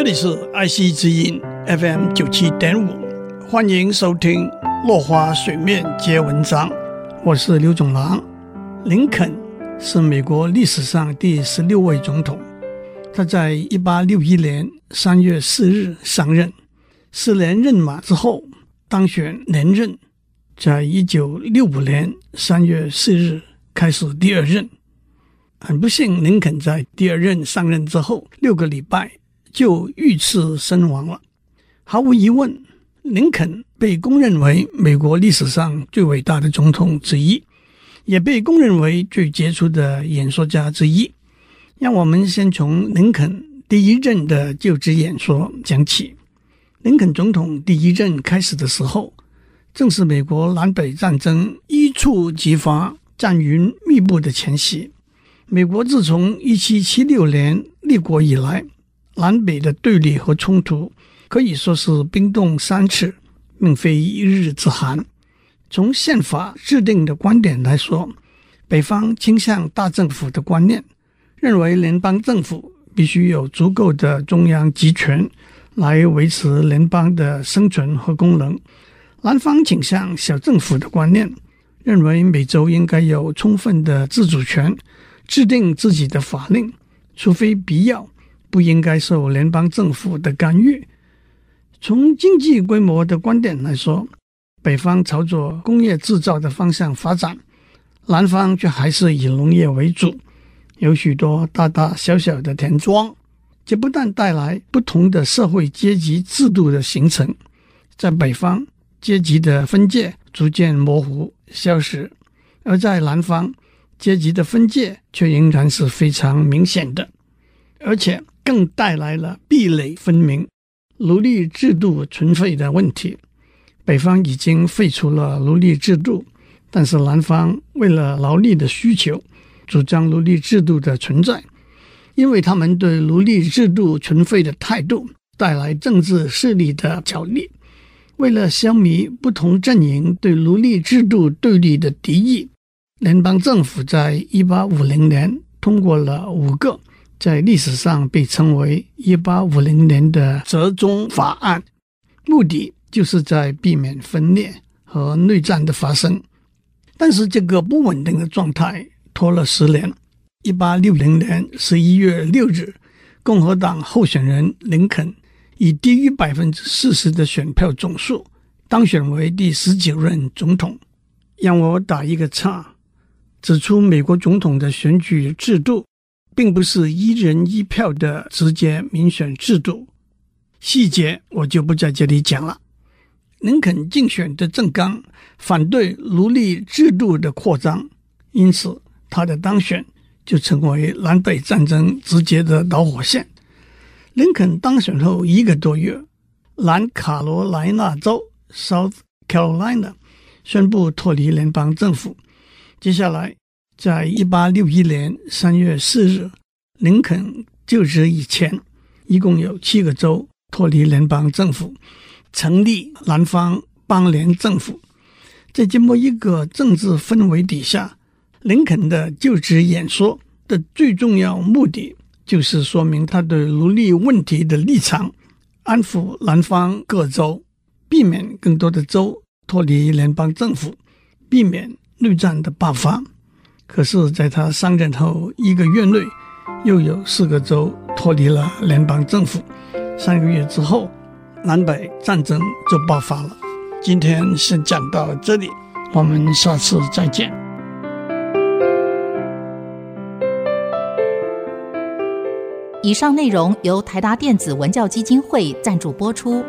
这里是爱惜之音 FM 九七点五，欢迎收听《落花水面皆文章》，我是刘总郎。林肯是美国历史上第十六位总统，他在一八六一年三月四日上任，四年任满之后当选连任，在一九六五年三月四日开始第二任。很不幸，林肯在第二任上任之后六个礼拜就遇刺身亡了。毫无疑问，林肯被公认为美国历史上最伟大的总统之一，也被公认为最杰出的演说家之一。让我们先从林肯第一任的就职演说讲起。林肯总统第一任开始的时候，正是美国南北战争一触即发、战云密布的前夕。美国自从一七七六年立国以来，南北的对立和冲突可以说是冰冻三尺，并非一日之寒。从宪法制定的观点来说，北方倾向大政府的观念，认为联邦政府必须有足够的中央集权来维持联邦的生存和功能；南方倾向小政府的观念，认为每州应该有充分的自主权。制定自己的法令，除非必要，不应该受联邦政府的干预。从经济规模的观点来说，北方朝着工业制造的方向发展，南方却还是以农业为主，有许多大大小小的田庄。这不但带来不同的社会阶级制度的形成，在北方阶级的分界逐渐模糊消失，而在南方。阶级的分界却仍然是非常明显的，而且更带来了壁垒分明、奴隶制度存废的问题。北方已经废除了奴隶制度，但是南方为了劳力的需求，主张奴隶制度的存在，因为他们对奴隶制度存废的态度带来政治势力的角力。为了消弭不同阵营对奴隶制度对立的敌意。联邦政府在一八五零年通过了五个在历史上被称为“一八五零年的折中法案”，目的就是在避免分裂和内战的发生。但是这个不稳定的状态拖了十年。一八六零年十一月六日，共和党候选人林肯以低于百分之四十的选票总数当选为第十九任总统。让我打一个岔。指出，美国总统的选举制度并不是一人一票的直接民选制度，细节我就不在这里讲了。林肯竞选的政纲反对奴隶制度的扩张，因此他的当选就成为南北战争直接的导火线。林肯当选后一个多月，南卡罗来纳州 （South Carolina） 宣布脱离联邦政府。接下来，在一八六一年三月四日，林肯就职以前，一共有七个州脱离联邦政府，成立南方邦联政府。在这么一个政治氛围底下，林肯的就职演说的最重要目的，就是说明他对奴隶问题的立场，安抚南方各州，避免更多的州脱离联邦政府，避免。内战的爆发，可是，在他上任后一个月内，又有四个州脱离了联邦政府。三个月之后，南北战争就爆发了。今天先讲到这里，我们下次再见。以上内容由台达电子文教基金会赞助播出。